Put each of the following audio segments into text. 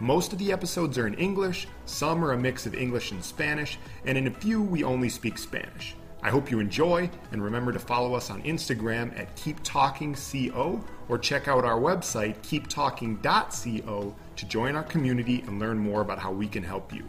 Most of the episodes are in English, some are a mix of English and Spanish, and in a few we only speak Spanish. I hope you enjoy, and remember to follow us on Instagram at KeepTalkingCO or check out our website, keeptalking.co, to join our community and learn more about how we can help you.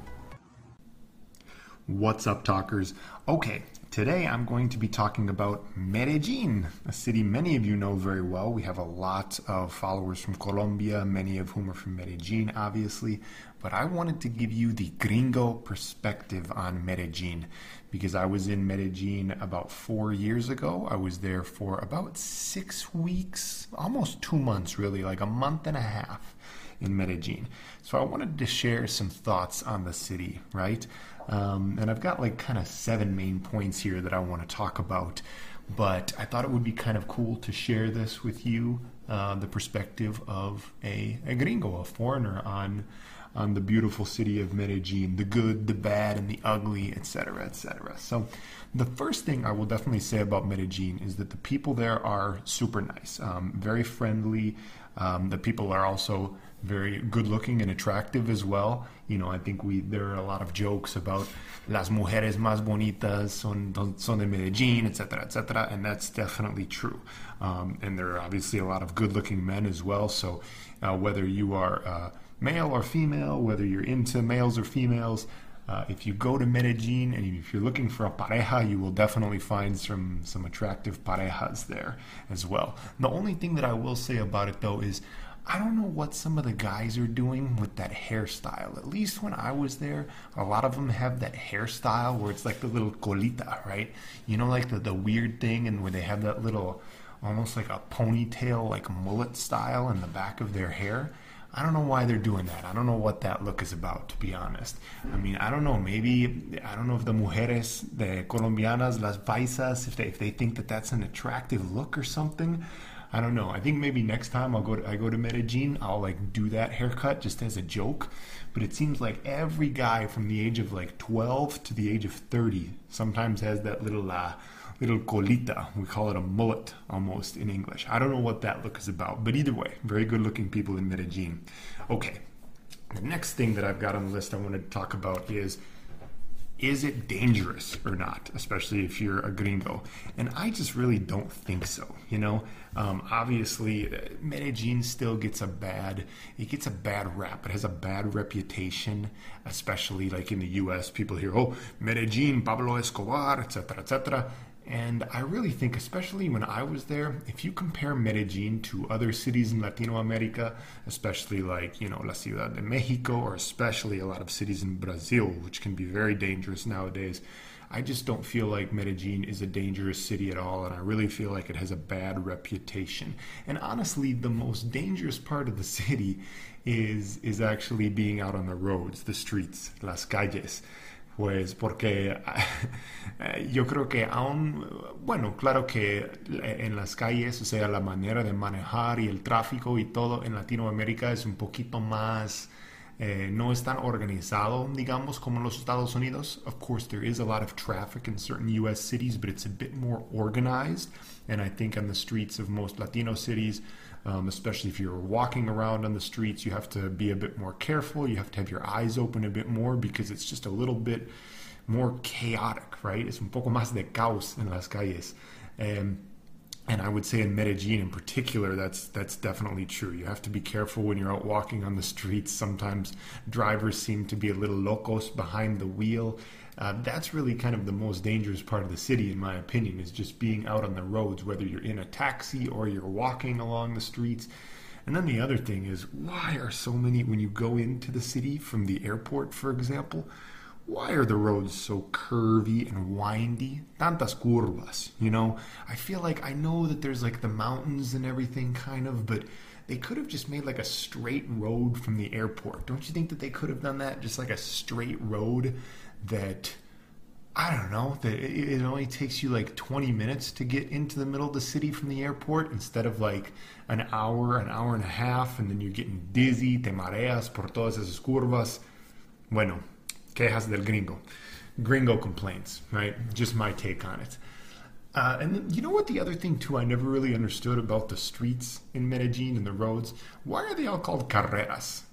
What's up, talkers? Okay, today I'm going to be talking about Medellin, a city many of you know very well. We have a lot of followers from Colombia, many of whom are from Medellin, obviously. But I wanted to give you the gringo perspective on Medellin because I was in Medellin about four years ago. I was there for about six weeks, almost two months, really, like a month and a half in Medellin. So I wanted to share some thoughts on the city, right? Um, and I've got like kind of seven main points here that I want to talk about. But I thought it would be kind of cool to share this with you, uh, the perspective of a, a gringo, a foreigner on on the beautiful city of Medellin, the good, the bad, and the ugly, etc., etc. So, the first thing I will definitely say about Medellin is that the people there are super nice, um, very friendly. Um, the people are also very good looking and attractive as well. You know, I think we there are a lot of jokes about las mujeres más bonitas son, son de Medellin, etc., etc., and that's definitely true. Um, and there are obviously a lot of good looking men as well. So uh, whether you are uh, male or female, whether you're into males or females, uh, if you go to Medellin and if you're looking for a pareja, you will definitely find some some attractive parejas there as well. The only thing that I will say about it though is I don't know what some of the guys are doing with that hairstyle. At least when I was there, a lot of them have that hairstyle where it's like the little colita, right? You know, like the, the weird thing, and where they have that little, almost like a ponytail, like mullet style in the back of their hair. I don't know why they're doing that. I don't know what that look is about, to be honest. I mean, I don't know. Maybe I don't know if the mujeres, the colombianas, las paisas, if they if they think that that's an attractive look or something. I don't know. I think maybe next time I'll go to I go to Medellin, I'll like do that haircut just as a joke. But it seems like every guy from the age of like 12 to the age of 30 sometimes has that little uh, little colita. We call it a mullet almost in English. I don't know what that look is about, but either way, very good looking people in Medellin. Okay, the next thing that I've got on the list I wanted to talk about is is it dangerous or not, especially if you're a gringo? And I just really don't think so. You know, um, obviously, Medellin still gets a bad, it gets a bad rap. It has a bad reputation, especially like in the U.S. People hear, oh, Medellin, Pablo Escobar, etc., etc. And I really think, especially when I was there, if you compare Medellin to other cities in Latino America, especially like, you know, La Ciudad de Mexico, or especially a lot of cities in Brazil, which can be very dangerous nowadays, I just don't feel like Medellin is a dangerous city at all, and I really feel like it has a bad reputation. And honestly, the most dangerous part of the city is is actually being out on the roads, the streets, las calles. Pues porque yo creo que aún, bueno, claro que en las calles, o sea, la manera de manejar y el tráfico y todo en Latinoamérica es un poquito más, eh, no es tan organizado, digamos, como en los Estados Unidos. Of course, there is a lot of traffic in certain U.S. cities, but it's a bit more organized. And I think on the streets of most Latino cities, um, especially if you're walking around on the streets. You have to be a bit more careful. You have to have your eyes open a bit more because it's just a little bit more chaotic, right? Es un poco más de caos en las calles. Um, and I would say in Medellin in particular, that's that's definitely true. You have to be careful when you're out walking on the streets. Sometimes drivers seem to be a little locos behind the wheel. Uh, that's really kind of the most dangerous part of the city, in my opinion, is just being out on the roads, whether you're in a taxi or you're walking along the streets. And then the other thing is, why are so many, when you go into the city from the airport, for example, why are the roads so curvy and windy? Tantas curvas, you know? I feel like I know that there's like the mountains and everything, kind of, but they could have just made like a straight road from the airport. Don't you think that they could have done that? Just like a straight road that I don't know that it only takes you like 20 minutes to get into the middle of the city from the airport instead of like an hour, an hour and a half, and then you're getting dizzy, te mareas por todas esas curvas. Bueno, quejas del gringo. Gringo complaints, right? Just my take on it. Uh, and then, you know what? The other thing too, I never really understood about the streets in Medellin and the roads. Why are they all called carreras?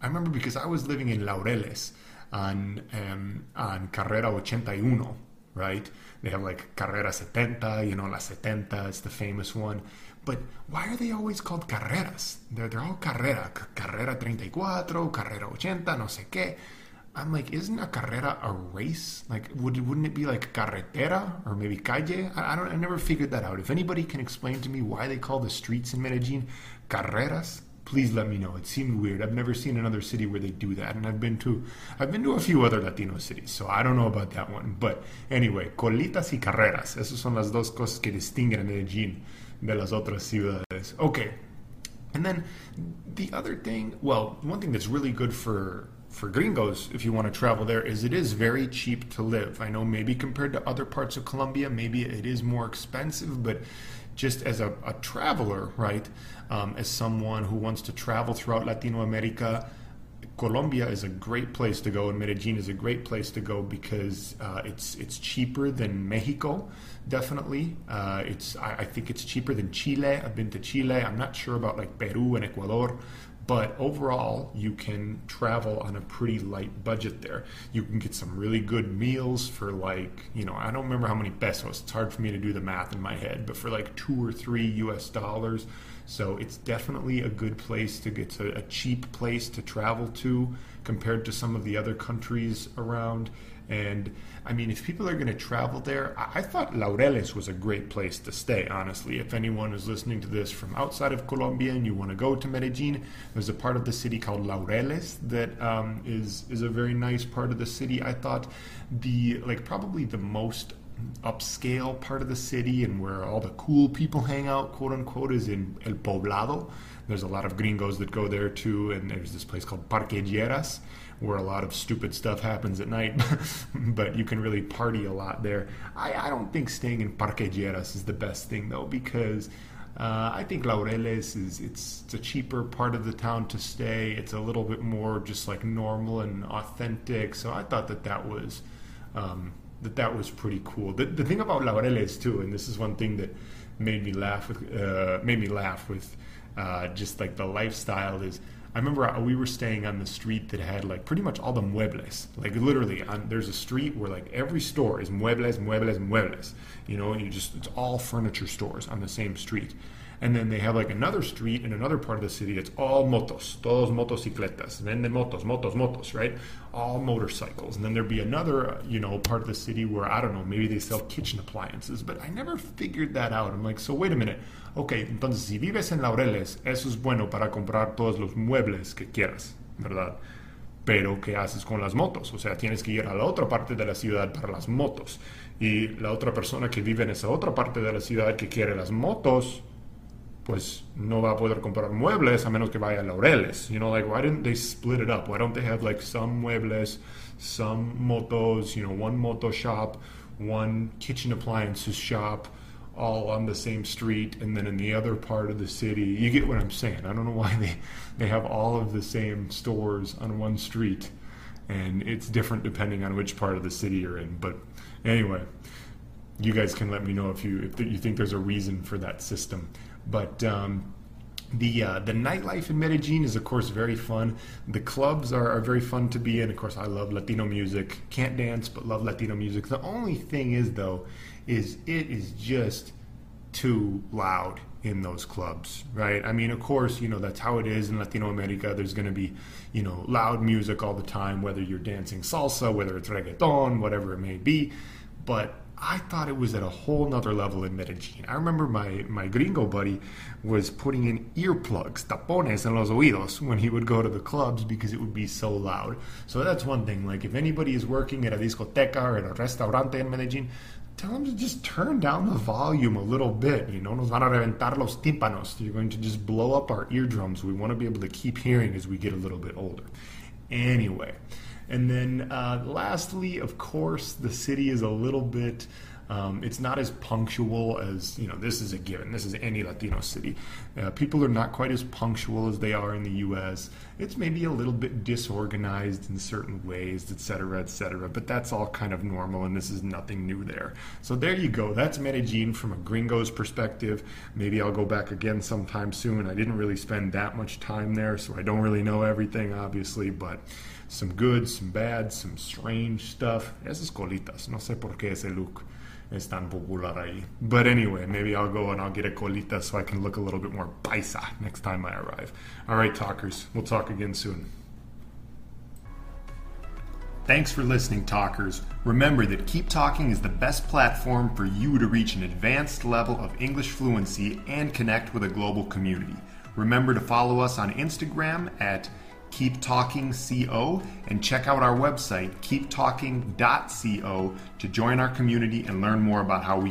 I remember because I was living in Laureles on um, on Carrera 81, right? They have like Carrera 70, you know, La 70, it's the famous one. But why are they always called carreras? They're, they're all carrera, carrera 34, carrera 80, no sé qué. I'm like, isn't a carrera a race? Like, would wouldn't it be like carretera or maybe calle? I, I don't. I never figured that out. If anybody can explain to me why they call the streets in Medellin carreras, please let me know. It seemed weird. I've never seen another city where they do that, and I've been to I've been to a few other Latino cities, so I don't know about that one. But anyway, colitas y carreras. Esas son las dos cosas que distinguen a Medellin de las otras ciudades. Okay, and then the other thing, well, one thing that's really good for for gringos, if you want to travel there, is it is very cheap to live. I know maybe compared to other parts of Colombia, maybe it is more expensive, but just as a, a traveler, right, um, as someone who wants to travel throughout Latino America, Colombia is a great place to go, and Medellin is a great place to go because uh, it's it's cheaper than Mexico. Definitely, uh, it's I, I, think it's cheaper than Chile. I've been to Chile. I'm not sure about like Peru and Ecuador, but overall, you can travel on a pretty light budget there. You can get some really good meals for like, you know, I don't remember how many pesos. It's hard for me to do the math in my head, but for like two or three US dollars. So it's definitely a good place to get to a cheap place to travel to compared to some of the other countries around. And I mean, if people are going to travel there, I, I thought Laureles was a great place to stay, honestly. If anyone is listening to this from outside of Colombia and you want to go to Medellin, there's a part of the city called Laureles that um, is is a very nice part of the city. I thought the, like, probably the most upscale part of the city and where all the cool people hang out, quote unquote, is in El Poblado. There's a lot of gringos that go there too, and there's this place called Parque Lleras where a lot of stupid stuff happens at night, but you can really party a lot there. I, I don't think staying in Parque Lleras is the best thing though, because uh, I think Laureles is it's, it's a cheaper part of the town to stay. It's a little bit more just like normal and authentic. So I thought that that was um, that that was pretty cool. The, the thing about Laureles too, and this is one thing that made me laugh with uh, made me laugh with uh, just like the lifestyle is I remember we were staying on the street that had like pretty much all the muebles. Like literally, on, there's a street where like every store is muebles, muebles, muebles. You know, and you just it's all furniture stores on the same street. And then they have like another street in another part of the city that's all motos, todos motocicletas, the motos, motos, motos, right? All motorcycles. And then there'd be another, uh, you know, part of the city where I don't know, maybe they sell kitchen appliances, but I never figured that out. I'm like, so wait a minute. Ok, entonces si vives en Laureles, eso es bueno para comprar todos los muebles que quieras, ¿verdad? Pero ¿qué haces con las motos? O sea, tienes que ir a la otra parte de la ciudad para las motos. Y la otra persona que vive en esa otra parte de la ciudad que quiere las motos, pues no va a poder comprar muebles a menos que vaya a Laureles. You know, like why didn't they split it up? Why don't they have like some muebles, some motos, you know, one moto shop, one kitchen appliances shop, all on the same street, and then in the other part of the city, you get what I'm saying. I don't know why they they have all of the same stores on one street, and it's different depending on which part of the city you're in. But anyway, you guys can let me know if you if you think there's a reason for that system. But um, the uh, the nightlife in Medellin is of course very fun. The clubs are, are, very fun to be in. Of course, I love Latino music. Can't dance, but love Latino music. The only thing is though, is it is just too loud in those clubs, right? I mean, of course, you know that's how it is in Latino America. There's going to be, you know, loud music all the time, whether you're dancing salsa, whether it's reggaeton, whatever it may be. But I thought it was at a whole nother level in Medellin. I remember my, my gringo buddy was putting in earplugs, tapones en los oídos, when he would go to the clubs because it would be so loud. So that's one thing. Like, if anybody is working at a discoteca or at a restaurante in Medellin, tell them to just turn down the volume a little bit. You know, nos van a reventar los tímpanos. You're going to just blow up our eardrums. We want to be able to keep hearing as we get a little bit older. Anyway, And then uh, lastly, of course, the city is a little bit um, it's not as punctual as, you know, this is a given. This is any Latino city. Uh, people are not quite as punctual as they are in the U.S. It's maybe a little bit disorganized in certain ways, et cetera, et cetera. But that's all kind of normal, and this is nothing new there. So there you go. That's Medellin from a gringo's perspective. Maybe I'll go back again sometime soon. I didn't really spend that much time there, so I don't really know everything, obviously, but some good, some bad, some strange stuff. Esas colitas, no sé por qué ese look popular ahí. But anyway, maybe I'll go and I'll get a colita so I can look a little bit more paisa next time I arrive. All right, talkers, we'll talk again soon. Thanks for listening, talkers. Remember that Keep Talking is the best platform for you to reach an advanced level of English fluency and connect with a global community. Remember to follow us on Instagram at Keep Talking Co. and check out our website, keeptalking.co, to join our community and learn more about how we